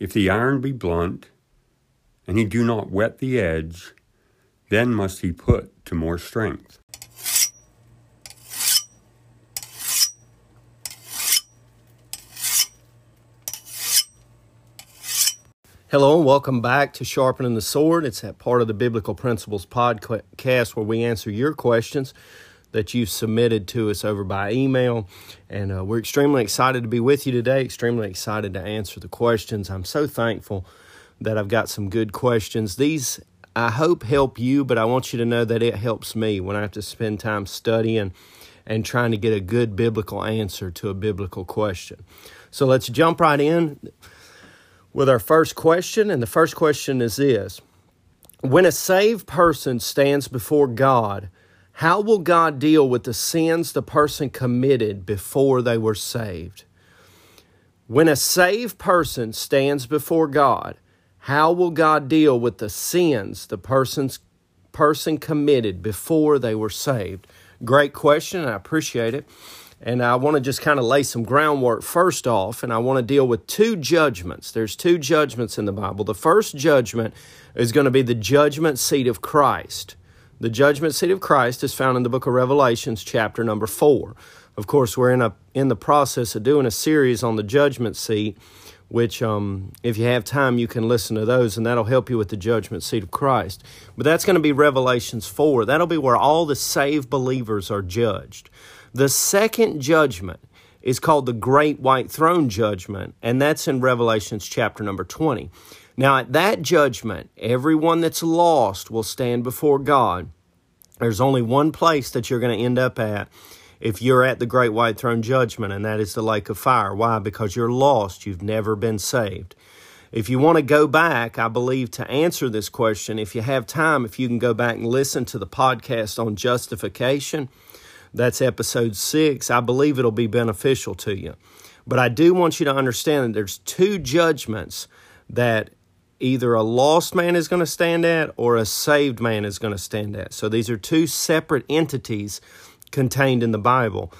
If the iron be blunt, and he do not wet the edge, then must he put to more strength. Hello and welcome back to Sharpening the Sword. It's that part of the Biblical Principles podcast where we answer your questions that you've submitted to us over by email. And uh, we're extremely excited to be with you today, extremely excited to answer the questions. I'm so thankful that I've got some good questions. These, I hope, help you, but I want you to know that it helps me when I have to spend time studying and trying to get a good biblical answer to a biblical question. So let's jump right in with our first question. And the first question is this When a saved person stands before God, how will God deal with the sins the person committed before they were saved? When a saved person stands before God, how will God deal with the sins the person's person committed before they were saved? Great question, I appreciate it. And I want to just kind of lay some groundwork first off, and I want to deal with two judgments. There's two judgments in the Bible. The first judgment is going to be the judgment seat of Christ. The judgment seat of Christ is found in the book of Revelations, chapter number four. Of course, we're in a in the process of doing a series on the judgment seat, which, um, if you have time, you can listen to those, and that'll help you with the judgment seat of Christ. But that's going to be Revelations four. That'll be where all the saved believers are judged. The second judgment is called the Great White Throne Judgment, and that's in Revelations chapter number 20. Now, at that judgment, everyone that's lost will stand before God. There's only one place that you're going to end up at if you're at the Great White Throne Judgment, and that is the lake of fire. Why? Because you're lost. You've never been saved. If you want to go back, I believe, to answer this question, if you have time, if you can go back and listen to the podcast on justification, that's episode six. I believe it'll be beneficial to you. But I do want you to understand that there's two judgments that either a lost man is going to stand at or a saved man is going to stand at. So these are two separate entities contained in the Bible.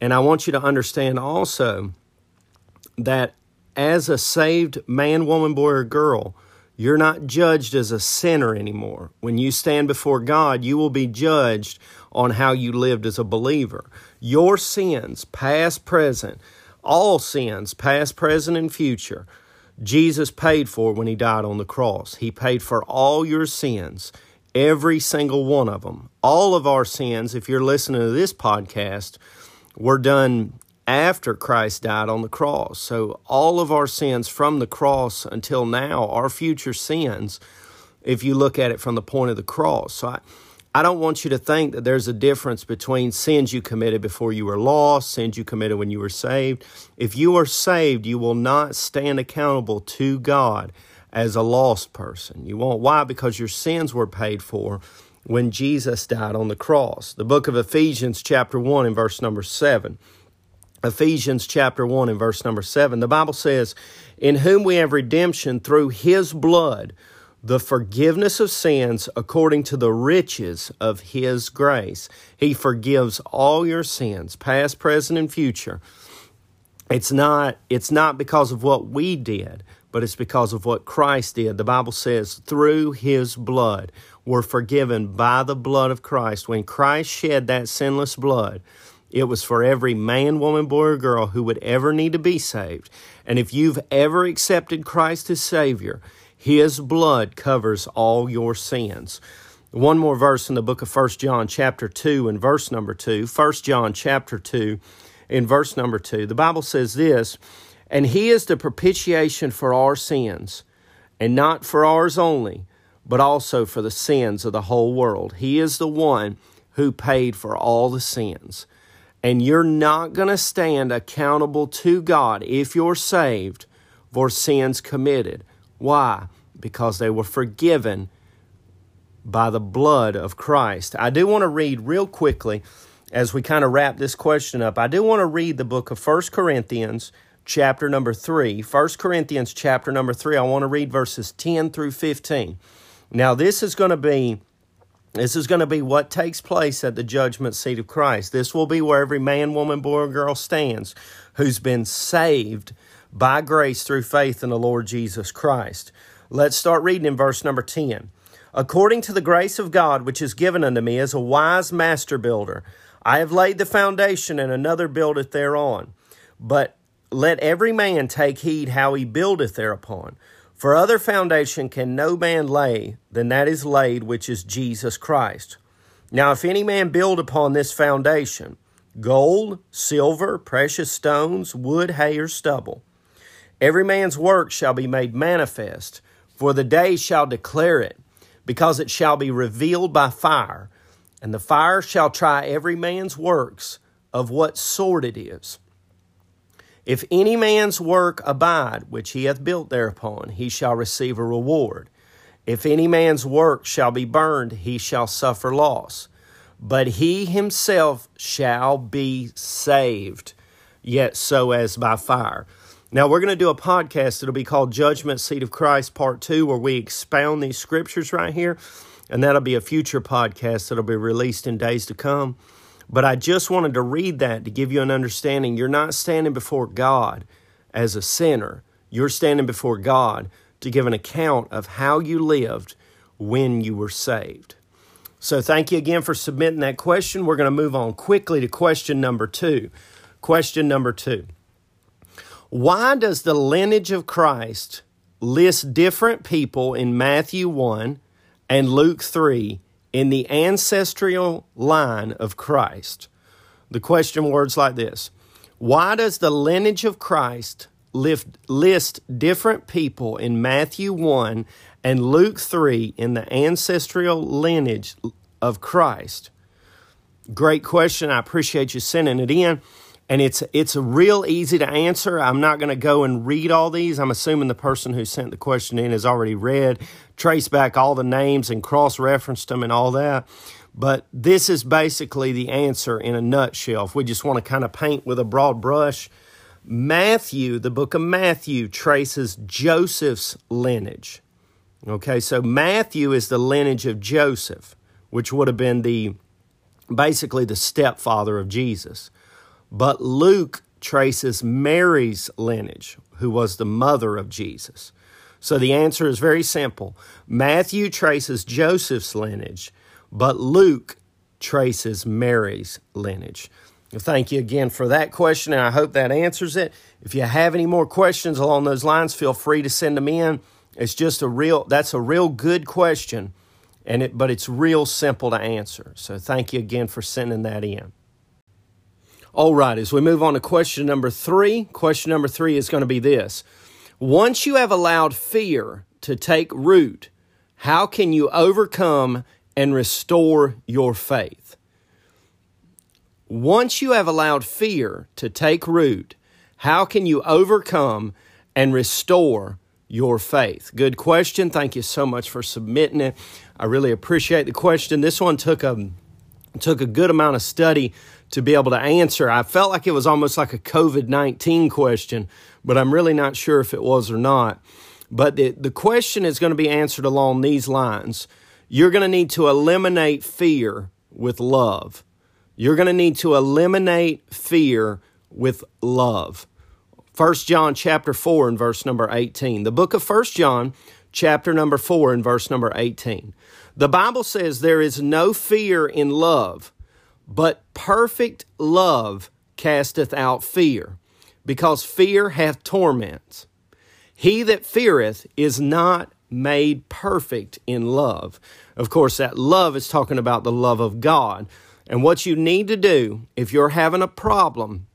And I want you to understand also that as a saved man, woman, boy, or girl, you're not judged as a sinner anymore. When you stand before God, you will be judged on how you lived as a believer. Your sins, past, present, all sins, past, present, and future, Jesus paid for when He died on the cross. He paid for all your sins, every single one of them. All of our sins, if you're listening to this podcast, were done after Christ died on the cross. So all of our sins from the cross until now, our future sins, if you look at it from the point of the cross. So I, I don't want you to think that there's a difference between sins you committed before you were lost, sins you committed when you were saved. If you are saved, you will not stand accountable to God as a lost person. You won't. Why? Because your sins were paid for when Jesus died on the cross. The book of Ephesians, chapter 1, and verse number 7 Ephesians chapter 1 and verse number 7, the Bible says, In whom we have redemption through his blood, the forgiveness of sins according to the riches of his grace. He forgives all your sins, past, present, and future. It's not, it's not because of what we did, but it's because of what Christ did. The Bible says, through his blood, we're forgiven by the blood of Christ. When Christ shed that sinless blood, it was for every man, woman, boy, or girl who would ever need to be saved. And if you've ever accepted Christ as Savior, His blood covers all your sins. One more verse in the book of 1 John chapter 2 and verse number 2. 1 John chapter 2 in verse number 2. The Bible says this, And He is the propitiation for our sins, and not for ours only, but also for the sins of the whole world. He is the one who paid for all the sins. And you're not going to stand accountable to God if you're saved for sins committed. Why? Because they were forgiven by the blood of Christ. I do want to read real quickly as we kind of wrap this question up. I do want to read the book of First Corinthians chapter number 3. 1 Corinthians chapter number 3. I want to read verses 10 through 15. Now this is going to be this is going to be what takes place at the judgment seat of Christ. This will be where every man, woman, boy, or girl stands who's been saved by grace through faith in the Lord Jesus Christ. Let's start reading in verse number 10. According to the grace of God which is given unto me as a wise master builder, I have laid the foundation, and another buildeth thereon. But let every man take heed how he buildeth thereupon. For other foundation can no man lay than that is laid, which is Jesus Christ. Now, if any man build upon this foundation, gold, silver, precious stones, wood, hay, or stubble, every man's work shall be made manifest, for the day shall declare it, because it shall be revealed by fire, and the fire shall try every man's works of what sort it is. If any man's work abide, which he hath built thereupon, he shall receive a reward. If any man's work shall be burned, he shall suffer loss. But he himself shall be saved, yet so as by fire. Now, we're going to do a podcast. It'll be called Judgment Seat of Christ Part 2, where we expound these scriptures right here. And that'll be a future podcast that'll be released in days to come. But I just wanted to read that to give you an understanding. You're not standing before God as a sinner, you're standing before God to give an account of how you lived when you were saved. So, thank you again for submitting that question. We're going to move on quickly to question number two. Question number two Why does the lineage of Christ list different people in Matthew 1 and Luke 3 in the ancestral line of Christ. The question words like this Why does the lineage of Christ list different people in Matthew 1 and Luke 3 in the ancestral lineage of Christ? Great question. I appreciate you sending it in and it's it's real easy to answer. I'm not going to go and read all these. I'm assuming the person who sent the question in has already read, traced back all the names and cross-referenced them and all that. But this is basically the answer in a nutshell. If we just want to kind of paint with a broad brush, Matthew, the book of Matthew traces Joseph's lineage. Okay, so Matthew is the lineage of Joseph, which would have been the basically the stepfather of Jesus. But Luke traces Mary's lineage, who was the mother of Jesus. So the answer is very simple. Matthew traces Joseph's lineage, but Luke traces Mary's lineage. Thank you again for that question, and I hope that answers it. If you have any more questions along those lines, feel free to send them in. It's just a real that's a real good question, and it but it's real simple to answer. So thank you again for sending that in. All right, as we move on to question number three, question number three is going to be this. Once you have allowed fear to take root, how can you overcome and restore your faith? Once you have allowed fear to take root, how can you overcome and restore your faith? Good question. Thank you so much for submitting it. I really appreciate the question. This one took a took a good amount of study to be able to answer. I felt like it was almost like a COVID 19 question, but I'm really not sure if it was or not. But the, the question is going to be answered along these lines. You're going to need to eliminate fear with love. You're going to need to eliminate fear with love. 1 John chapter 4 and verse number 18. The book of 1 John chapter number 4 and verse number 18. The Bible says there is no fear in love, but perfect love casteth out fear, because fear hath torments. He that feareth is not made perfect in love. Of course, that love is talking about the love of God. And what you need to do if you're having a problem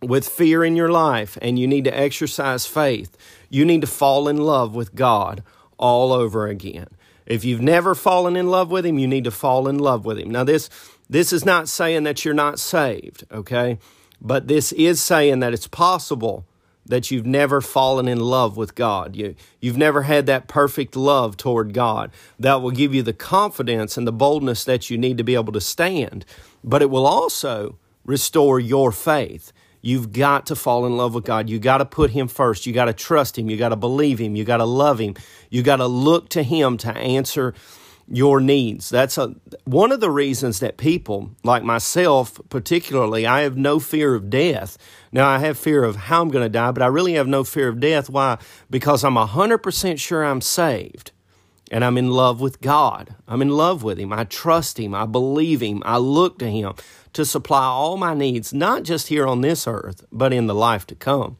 with fear in your life and you need to exercise faith, you need to fall in love with God all over again. If you've never fallen in love with him, you need to fall in love with him. Now this this is not saying that you're not saved, okay? But this is saying that it's possible that you've never fallen in love with God. You, you've never had that perfect love toward God. That will give you the confidence and the boldness that you need to be able to stand. But it will also restore your faith. You've got to fall in love with God. You got to put Him first. You got to trust Him. You got to believe Him. You got to love Him. You got to look to Him to answer your needs. That's a, one of the reasons that people, like myself particularly, I have no fear of death. Now, I have fear of how I'm going to die, but I really have no fear of death. Why? Because I'm 100% sure I'm saved and I'm in love with God. I'm in love with Him. I trust Him. I believe Him. I look to Him to supply all my needs, not just here on this earth, but in the life to come.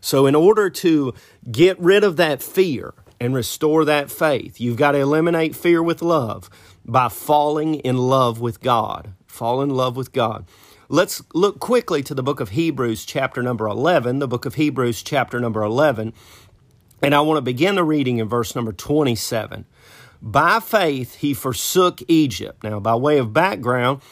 So, in order to get rid of that fear, and restore that faith. You've got to eliminate fear with love by falling in love with God. Fall in love with God. Let's look quickly to the book of Hebrews, chapter number 11, the book of Hebrews, chapter number 11. And I want to begin the reading in verse number 27. By faith, he forsook Egypt. Now, by way of background,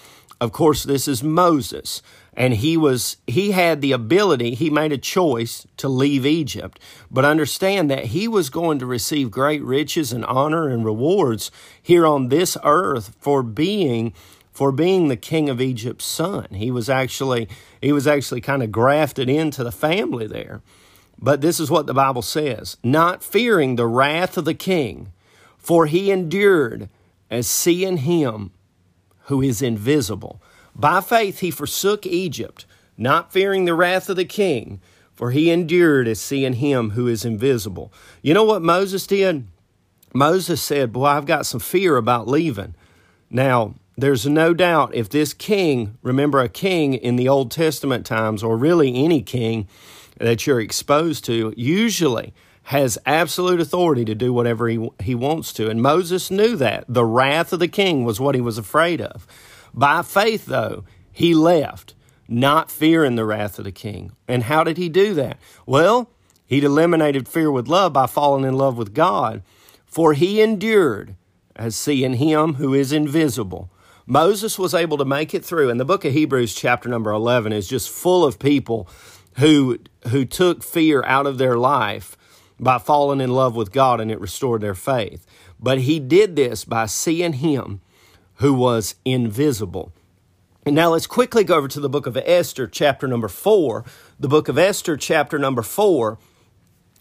of course, this is Moses and he was he had the ability he made a choice to leave egypt. But understand that he was going to receive great riches and honor and rewards here on this earth for being for being the king of egypt's son. He was actually he was actually kind of grafted into the family there. But this is what the bible says not fearing the wrath of the king for he endured as seeing him who is invisible by faith he forsook Egypt, not fearing the wrath of the king, for he endured as seeing him who is invisible. You know what Moses did? Moses said, Boy, I've got some fear about leaving. Now, there's no doubt if this king, remember a king in the Old Testament times, or really any king that you're exposed to, usually has absolute authority to do whatever he, he wants to. And Moses knew that. The wrath of the king was what he was afraid of. By faith, though, he left, not fearing the wrath of the king. And how did he do that? Well, he'd eliminated fear with love by falling in love with God, for he endured as seeing him who is invisible. Moses was able to make it through, and the book of Hebrews, chapter number 11, is just full of people who, who took fear out of their life by falling in love with God and it restored their faith. But he did this by seeing him who was invisible. And now let's quickly go over to the book of Esther, chapter number four. The book of Esther, chapter number four,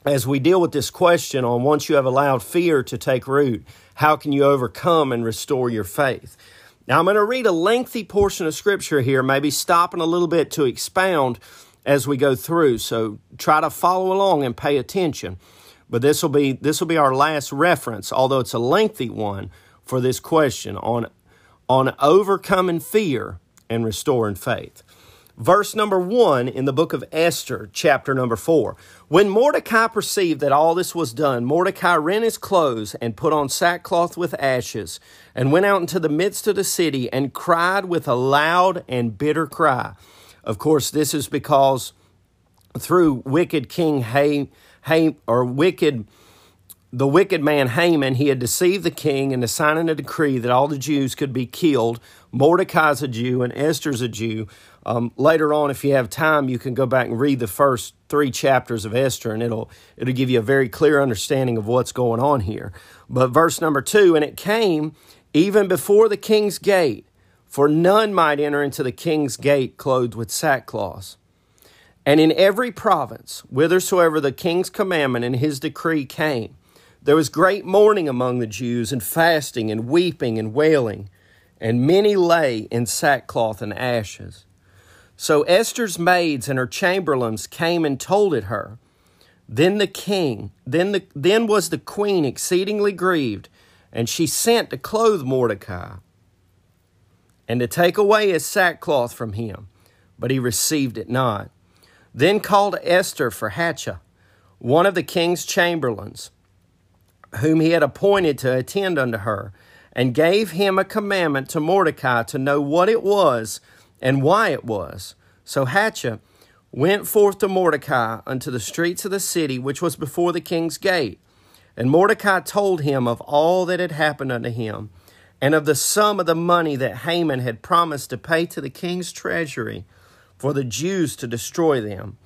as we deal with this question on once you have allowed fear to take root, how can you overcome and restore your faith? Now, I'm going to read a lengthy portion of scripture here, maybe stopping a little bit to expound as we go through. So try to follow along and pay attention. But this will be this will be our last reference, although it's a lengthy one for this question on on overcoming fear and restoring faith. Verse number one in the book of Esther, chapter number four. When Mordecai perceived that all this was done, Mordecai rent his clothes and put on sackcloth with ashes, and went out into the midst of the city and cried with a loud and bitter cry. Of course, this is because through wicked King Hay, Hay or wicked the wicked man Haman, he had deceived the king into signing a decree that all the Jews could be killed. Mordecai's a Jew and Esther's a Jew. Um, later on, if you have time, you can go back and read the first three chapters of Esther, and it'll it'll give you a very clear understanding of what's going on here. But verse number two, and it came even before the king's gate, for none might enter into the king's gate clothed with sackcloth. And in every province, whithersoever the king's commandment and his decree came, there was great mourning among the Jews, and fasting, and weeping, and wailing, and many lay in sackcloth and ashes. So Esther's maids and her chamberlains came and told it her. Then the king, then, the, then was the queen exceedingly grieved, and she sent to clothe Mordecai and to take away his sackcloth from him, but he received it not. Then called Esther for Hatach, one of the king's chamberlains whom he had appointed to attend unto her, and gave him a commandment to Mordecai to know what it was and why it was. So Hatach went forth to Mordecai unto the streets of the city, which was before the king's gate. And Mordecai told him of all that had happened unto him, and of the sum of the money that Haman had promised to pay to the king's treasury for the Jews to destroy them.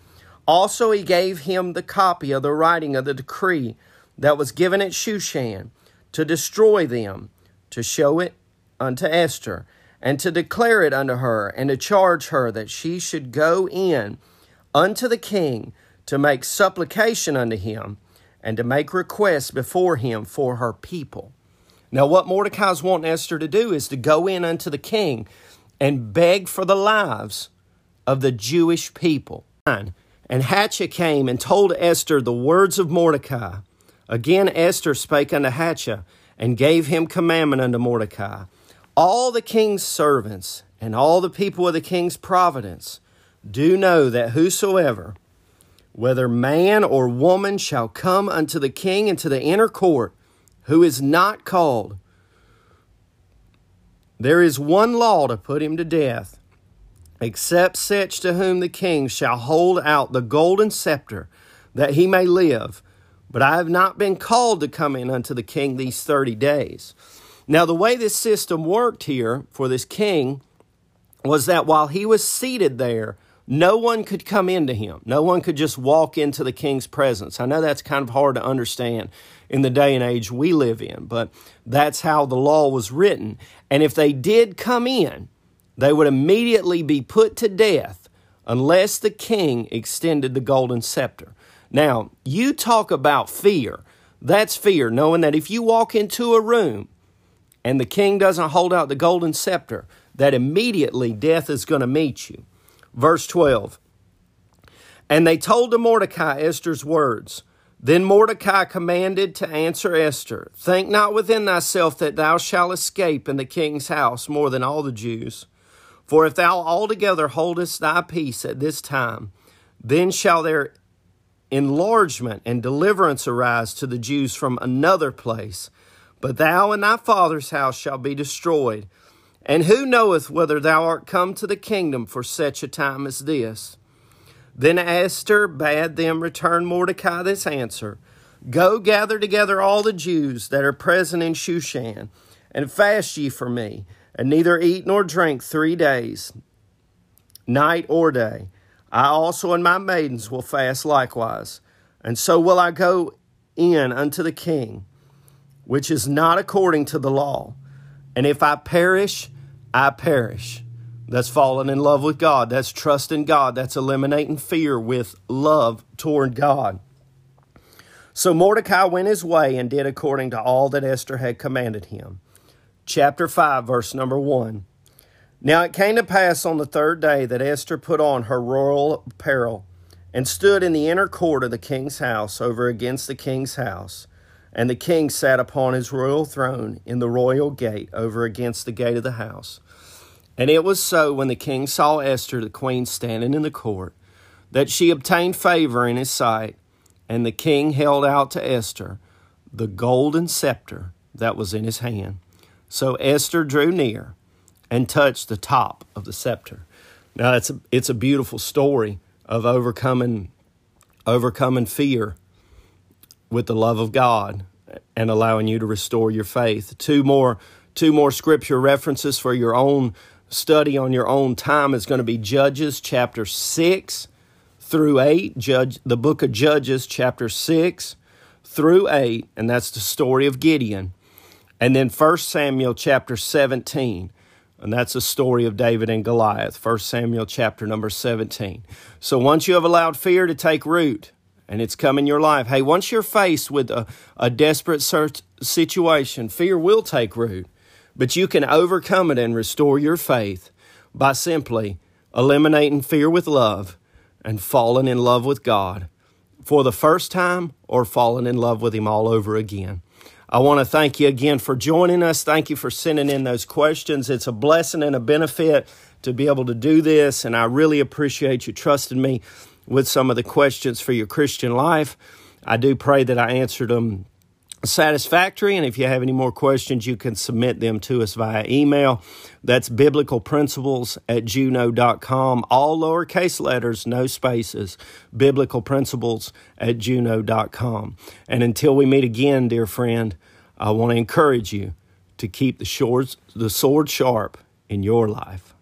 Also, he gave him the copy of the writing of the decree that was given at Shushan to destroy them, to show it unto Esther, and to declare it unto her, and to charge her that she should go in unto the king to make supplication unto him, and to make requests before him for her people. Now, what Mordecai's wanting Esther to do is to go in unto the king and beg for the lives of the Jewish people. And Hatach came and told Esther the words of Mordecai. Again, Esther spake unto Hatach and gave him commandment unto Mordecai. All the king's servants and all the people of the king's providence do know that whosoever, whether man or woman, shall come unto the king into the inner court, who is not called, there is one law to put him to death, except such to whom the king shall hold out the golden scepter, that he may live. But I have not been called to come in unto the king these thirty days. Now, the way this system worked here for this king was that while he was seated there, no one could come into him. No one could just walk into the king's presence. I know that's kind of hard to understand in the day and age we live in, but that's how the law was written. And if they did come in, they would immediately be put to death unless the king extended the golden scepter. Now, you talk about fear. That's fear, knowing that if you walk into a room and the king doesn't hold out the golden scepter, that immediately death is going to meet you. Verse 12. And they told to Mordecai Esther's words. Then Mordecai commanded to answer Esther Think not within thyself that thou shalt escape in the king's house more than all the Jews. For if thou altogether holdest thy peace at this time, then shall there enlargement and deliverance arise to the Jews from another place. But thou and thy father's house shall be destroyed. And who knoweth whether thou art come to the kingdom for such a time as this? Then Esther bade them return Mordecai this answer Go gather together all the Jews that are present in Shushan, and fast ye for me, and neither eat nor drink three days, night or day. I also and my maidens will fast likewise. And so will I go in unto the king, which is not according to the law. And if I perish, I perish. That's falling in love with God. That's trusting God. That's eliminating fear with love toward God. So Mordecai went his way and did according to all that Esther had commanded him. Chapter 5, verse number 1. Now it came to pass on the third day that Esther put on her royal apparel and stood in the inner court of the king's house over against the king's house. And the king sat upon his royal throne in the royal gate over against the gate of the house. And it was so when the king saw Esther, the queen, standing in the court, that she obtained favor in his sight. And the king held out to Esther the golden scepter that was in his hand. So Esther drew near and touched the top of the scepter. Now it's a, it's a beautiful story of overcoming overcoming fear with the love of God and allowing you to restore your faith. Two more two more scripture references for your own study on your own time is going to be Judges chapter 6 through 8, Judge the book of Judges chapter 6 through 8, and that's the story of Gideon. And then 1 Samuel chapter 17, and that's the story of David and Goliath, 1 Samuel chapter number 17. So once you have allowed fear to take root, and it's come in your life, hey, once you're faced with a, a desperate situation, fear will take root. But you can overcome it and restore your faith by simply eliminating fear with love and falling in love with God for the first time or falling in love with Him all over again. I want to thank you again for joining us. Thank you for sending in those questions. It's a blessing and a benefit to be able to do this, and I really appreciate you trusting me with some of the questions for your Christian life. I do pray that I answered them satisfactory. And if you have any more questions, you can submit them to us via email. That's biblicalprinciples at juno.com. All lowercase letters, no spaces. Biblicalprinciples at juno.com. And until we meet again, dear friend, I want to encourage you to keep the, shores, the sword sharp in your life.